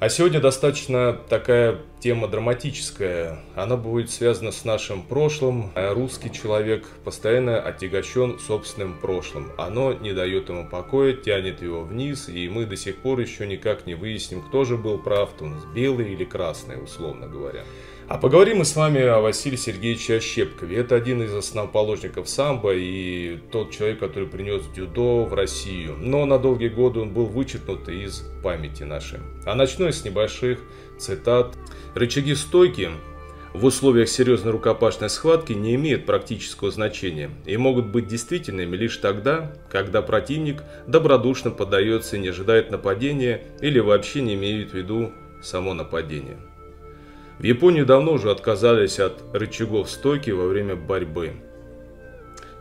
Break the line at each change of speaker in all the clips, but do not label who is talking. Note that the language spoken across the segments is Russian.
А сегодня достаточно такая тема драматическая. Она будет связана с нашим прошлым. Русский человек постоянно отягощен собственным прошлым. Оно не дает ему покоя, тянет его вниз, и мы до сих пор еще никак не выясним, кто же был прав, нас белый или красный, условно говоря. А поговорим мы с вами о Василии Сергеевиче Ощепкове. Это один из основоположников самбо и тот человек, который принес дюдо в Россию. Но на долгие годы он был вычеркнут из памяти нашей. А начну я с небольших цитат. Рычаги стойки в условиях серьезной рукопашной схватки не имеют практического значения и могут быть действительными лишь тогда, когда противник добродушно поддается и не ожидает нападения или вообще не имеет в виду само нападение. В Японии давно уже отказались от рычагов стойки во время борьбы.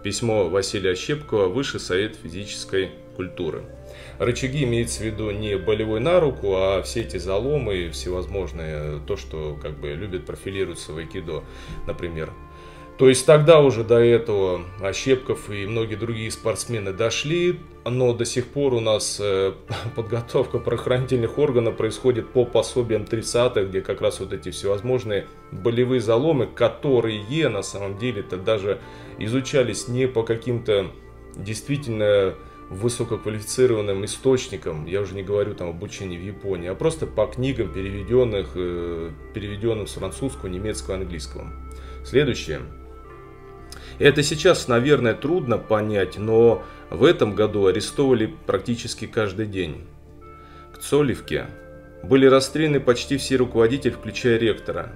Письмо Василия Щепкова Высший совет физической культуры. Рычаги имеется в виду не болевой на руку, а все эти заломы, всевозможные, то, что как бы любят профилироваться в айкидо, например. То есть тогда уже до этого Ощепков и многие другие спортсмены дошли, но до сих пор у нас э, подготовка правоохранительных органов происходит по пособиям 30-х, где как раз вот эти всевозможные болевые заломы, которые на самом деле-то даже изучались не по каким-то действительно высококвалифицированным источникам, я уже не говорю там обучении в Японии, а просто по книгам, переведенных, э, переведенным с французского, немецкого, английского. Следующее. Это сейчас, наверное, трудно понять, но в этом году арестовали практически каждый день. К Цолевке были расстреляны почти все руководители, включая ректора.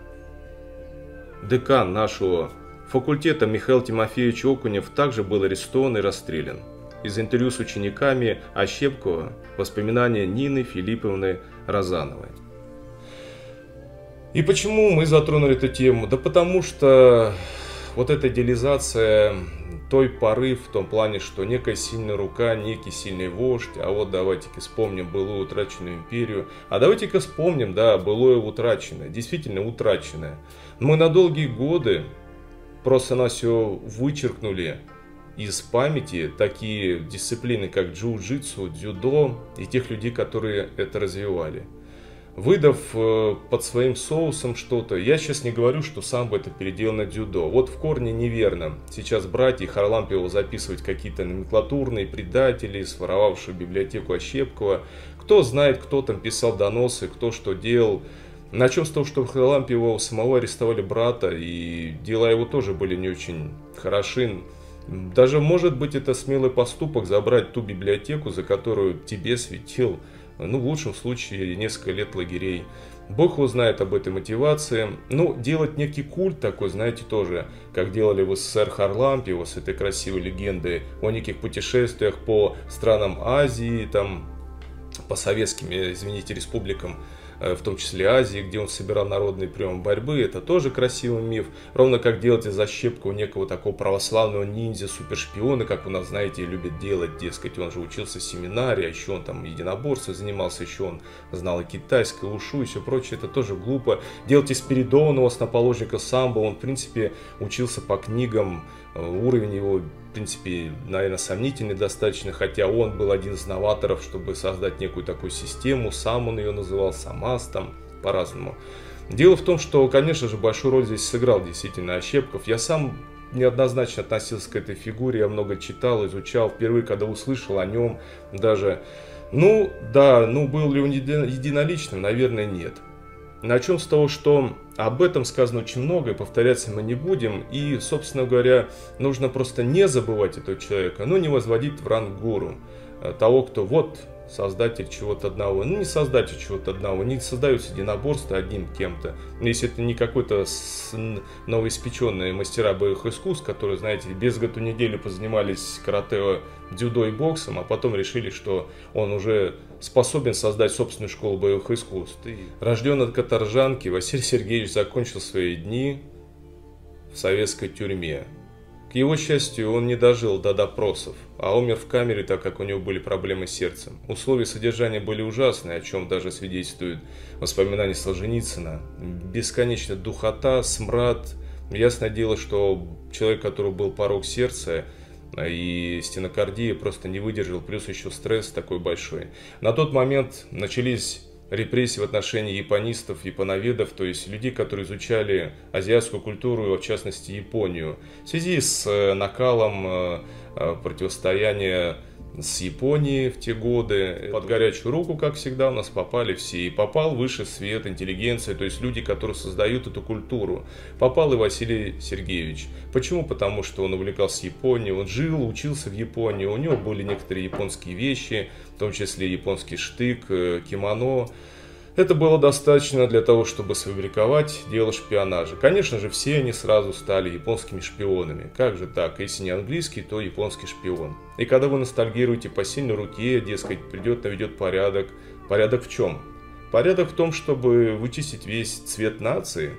Декан нашего факультета Михаил Тимофеевич Окунев также был арестован и расстрелян. Из интервью с учениками Ощепкова воспоминания Нины Филипповны Розановой. И почему мы затронули эту тему? Да потому что вот эта идеализация той поры в том плане, что некая сильная рука, некий сильный вождь, а вот давайте-ка вспомним былую утраченную империю, а давайте-ка вспомним, да, былое утраченное, действительно утраченное. Мы на долгие годы просто нас все вычеркнули из памяти такие дисциплины, как джиу-джитсу, дзюдо и тех людей, которые это развивали выдав э, под своим соусом что-то. Я сейчас не говорю, что самбо это переделано дзюдо. Вот в корне неверно. Сейчас брать и Харлампиева записывать какие-то номенклатурные предатели, своровавшие библиотеку Ощепкова. Кто знает, кто там писал доносы, кто что делал. Начнем с того, что Харлампиева самого арестовали брата, и дела его тоже были не очень хороши. Даже может быть это смелый поступок забрать ту библиотеку, за которую тебе светил ну, в лучшем случае, несколько лет лагерей. Бог узнает об этой мотивации. Ну, делать некий культ такой, знаете, тоже, как делали в СССР Харлампиева с этой красивой легендой о неких путешествиях по странам Азии, там, по советским, извините, республикам в том числе Азии, где он собирал народные приемы борьбы. Это тоже красивый миф. Ровно как делать из защепку некого такого православного ниндзя, супершпиона, как у нас, знаете, любят делать, дескать, он же учился в семинаре, а еще он там единоборством занимался, еще он знал и китайское, ушу и все прочее. Это тоже глупо. Делать из Спиридонова, основоположника самбо, он, в принципе, учился по книгам, э, уровень его в принципе, наверное, сомнительный достаточно, хотя он был один из новаторов, чтобы создать некую такую систему, сам он ее называл, САМАС там, по-разному. Дело в том, что, конечно же, большую роль здесь сыграл действительно Ощепков. Я сам неоднозначно относился к этой фигуре, я много читал, изучал, впервые, когда услышал о нем даже. Ну, да, ну был ли он единоличным, наверное, нет. Начнем с того, что об этом сказано очень много, и повторяться мы не будем. И, собственно говоря, нужно просто не забывать этого человека, но не возводить в ранг гуру. Э, того, кто вот создатель чего-то одного. Ну, не создатель чего-то одного, не создаются единоборства одним кем-то. Если это не какой-то новоиспеченные мастера боевых искусств, которые, знаете, без году недели позанимались карате, дзюдо и боксом, а потом решили, что он уже способен создать собственную школу боевых искусств. И рожденный от каторжанки, Василий Сергеевич закончил свои дни в советской тюрьме. К его счастью, он не дожил до допросов, а умер в камере, так как у него были проблемы с сердцем. Условия содержания были ужасные, о чем даже свидетельствует воспоминания Солженицына. Бесконечная духота, смрад. Ясное дело, что человек, который был порог сердца, и стенокардия просто не выдержал, плюс еще стресс такой большой. На тот момент начались репрессий в отношении японистов, японоведов, то есть людей, которые изучали азиатскую культуру, в частности Японию, в связи с э, накалом э, э, противостояния с Японией в те годы. Под горячую руку, как всегда, у нас попали все. И попал выше свет, интеллигенция, то есть люди, которые создают эту культуру. Попал и Василий Сергеевич. Почему? Потому что он увлекался Японией, он жил, учился в Японии, у него были некоторые японские вещи, в том числе японский штык, э, кимоно. Это было достаточно для того, чтобы сфабриковать дело шпионажа. Конечно же, все они сразу стали японскими шпионами. Как же так? Если не английский, то японский шпион. И когда вы ностальгируете по сильной руке, дескать, придет, наведет порядок. Порядок в чем? Порядок в том, чтобы вычистить весь цвет нации.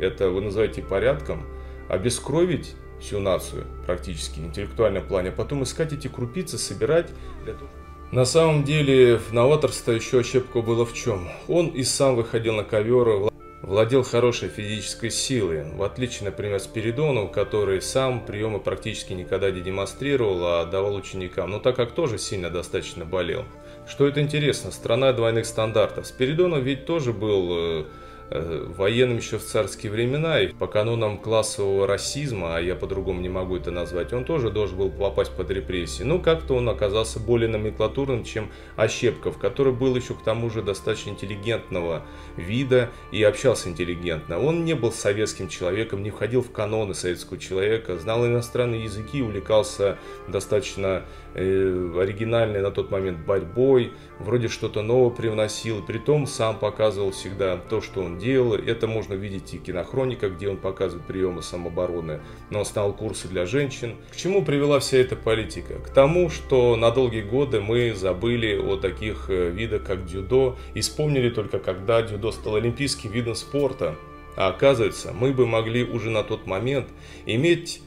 Это вы называете порядком. Обескровить всю нацию практически интеллектуальном плане, а потом искать эти крупицы, собирать для того, на самом деле, новаторство еще ошибка было в чем? Он и сам выходил на ковер, владел хорошей физической силой, в отличие, например, Спиридонов, который сам приемы практически никогда не демонстрировал, а давал ученикам, но так как тоже сильно достаточно болел. Что это интересно, страна двойных стандартов. Спиридонов ведь тоже был Э, военным еще в царские времена, и по канонам классового расизма, а я по-другому не могу это назвать, он тоже должен был попасть под репрессии. Но как-то он оказался более номенклатурным, чем Ощепков, который был еще к тому же достаточно интеллигентного вида и общался интеллигентно. Он не был советским человеком, не входил в каноны советского человека, знал иностранные языки, увлекался достаточно э, оригинальной на тот момент борьбой, вроде что-то новое привносил, при том сам показывал всегда то, что он делал. Это можно видеть и в кинохрониках, где он показывает приемы самообороны, но он стал курсы для женщин. К чему привела вся эта политика? К тому, что на долгие годы мы забыли о таких э, видах, как дзюдо, и вспомнили только, когда дзюдо стал олимпийским видом спорта. А оказывается, мы бы могли уже на тот момент иметь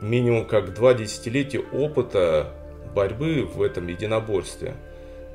минимум как два десятилетия опыта борьбы в этом единоборстве.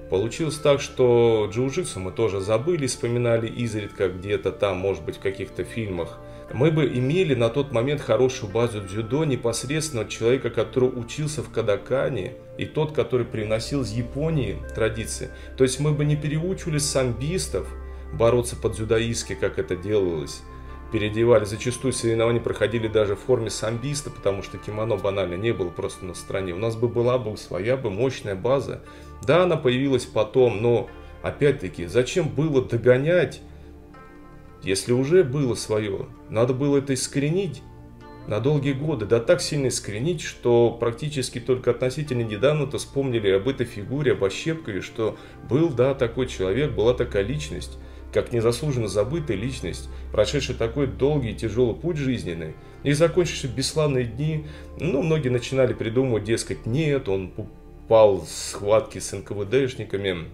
Получилось так, что джиу-джитсу мы тоже забыли, вспоминали изредка где-то там, может быть, в каких-то фильмах. Мы бы имели на тот момент хорошую базу дзюдо непосредственно от человека, который учился в Кадакане, и тот, который приносил из Японии традиции. То есть мы бы не переучивали самбистов бороться по-дзюдоистски, как это делалось переодевали. Зачастую соревнования проходили даже в форме самбиста, потому что кимоно банально не было просто на стране. У нас бы была бы своя бы мощная база. Да, она появилась потом, но опять-таки, зачем было догонять, если уже было свое? Надо было это искоренить на долгие годы, да так сильно искоренить, что практически только относительно недавно-то вспомнили об этой фигуре, об Ощепкове, что был, да, такой человек, была такая личность как незаслуженно забытая личность, прошедшая такой долгий и тяжелый путь жизненный, и закончивший бесславные дни, ну, многие начинали придумывать, дескать, нет, он упал в схватке с НКВДшниками,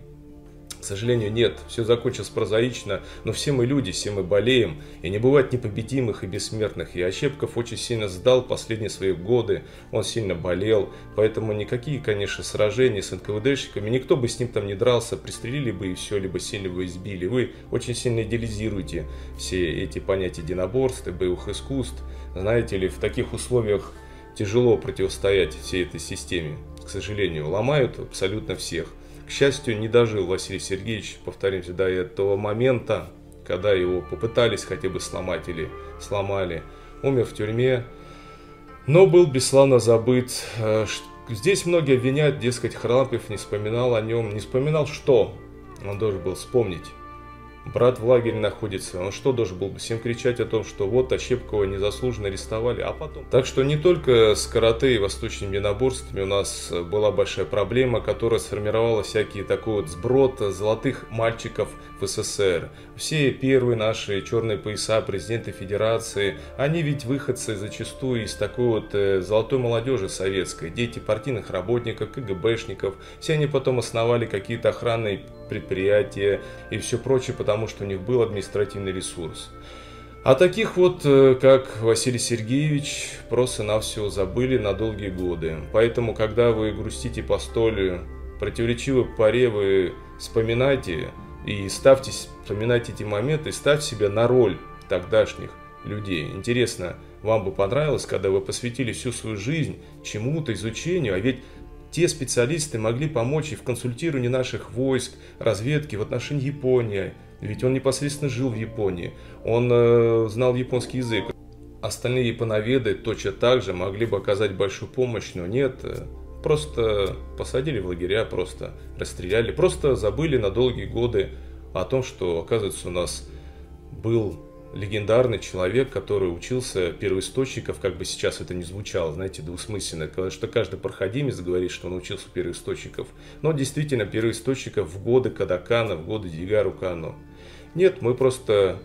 к сожалению, нет, все закончилось прозаично, но все мы люди, все мы болеем, и не бывает непобедимых и бессмертных. И Ощепков очень сильно сдал последние свои годы, он сильно болел, поэтому никакие, конечно, сражения с НКВДшниками, никто бы с ним там не дрался, пристрелили бы и все, либо сильно бы избили. Вы очень сильно идеализируете все эти понятия единоборств, боевых искусств. Знаете ли, в таких условиях тяжело противостоять всей этой системе, к сожалению, ломают абсолютно всех. К счастью, не дожил Василий Сергеевич, повторимся, до этого момента, когда его попытались хотя бы сломать или сломали. Умер в тюрьме, но был бесславно забыт. Э, здесь многие обвиняют, дескать, Храпев не вспоминал о нем. Не вспоминал что? Он должен был вспомнить брат в лагере находится, он что должен был бы всем кричать о том, что вот Ощепкова незаслуженно арестовали, а потом... Так что не только с карате и восточными единоборствами у нас была большая проблема, которая сформировала всякие такой вот сброд золотых мальчиков в СССР. Все первые наши черные пояса, президенты федерации, они ведь выходцы зачастую из такой вот э, золотой молодежи советской, дети партийных работников, КГБшников, все они потом основали какие-то охранные предприятия и все прочее, потому что у них был административный ресурс. А таких вот, э, как Василий Сергеевич, просто-навсего забыли на долгие годы. Поэтому, когда вы грустите по столь противоречивой паре, вы вспоминайте и ставьте, вспоминайте эти моменты, ставьте себя на роль тогдашних людей. Интересно, вам бы понравилось, когда вы посвятили всю свою жизнь чему-то, изучению, а ведь те специалисты могли помочь и в консультировании наших войск, разведки в отношении Японии. Ведь он непосредственно жил в Японии, он э, знал японский язык. Остальные японоведы точно так же могли бы оказать большую помощь, но нет, э, просто посадили в лагеря, просто расстреляли, просто забыли на долгие годы о том, что, оказывается, у нас был легендарный человек, который учился первоисточников, как бы сейчас это не звучало, знаете, двусмысленно, что каждый проходимец говорит, что он учился первоисточников, но действительно первоисточников в годы Кадакана, в годы Дигару Кано. Нет, мы просто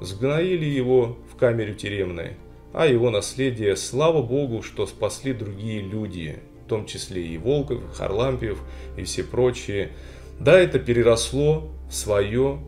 сгноили его в камере тюремной, а его наследие, слава богу, что спасли другие люди, в том числе и Волков, Харлампиев и все прочие. Да, это переросло в свое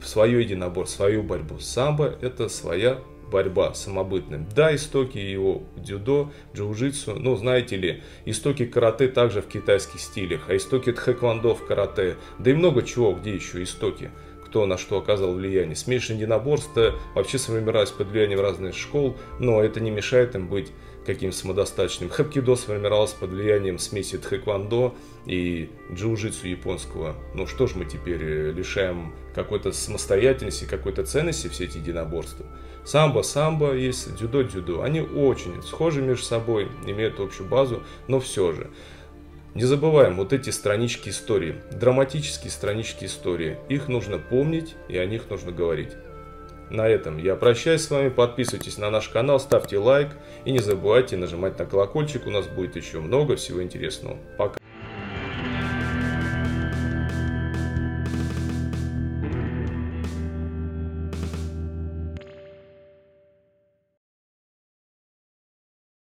в свое единобор, свою борьбу. Самбо – это своя борьба самобытная. Да, истоки его дзюдо, джиу-джитсу, ну, знаете ли, истоки карате также в китайских стилях, а истоки тхэквондо в карате, да и много чего, где еще истоки кто на что оказал влияние. Смешанные единоборства вообще сформировались под влиянием разных школ, но это не мешает им быть каким самодостаточным. Хэпкидо сформировался под влиянием смеси тхэквондо и джиу-джитсу японского. Ну что ж мы теперь э, лишаем какой-то самостоятельности, какой-то ценности все эти единоборства. Самбо, самбо есть, дзюдо, дзюдо. Они очень схожи между собой, имеют общую базу, но все же. Не забываем вот эти странички истории, драматические странички истории. Их нужно помнить и о них нужно говорить. На этом я прощаюсь с вами, подписывайтесь на наш канал, ставьте лайк и не забывайте нажимать на колокольчик, у нас будет еще много всего интересного. Пока!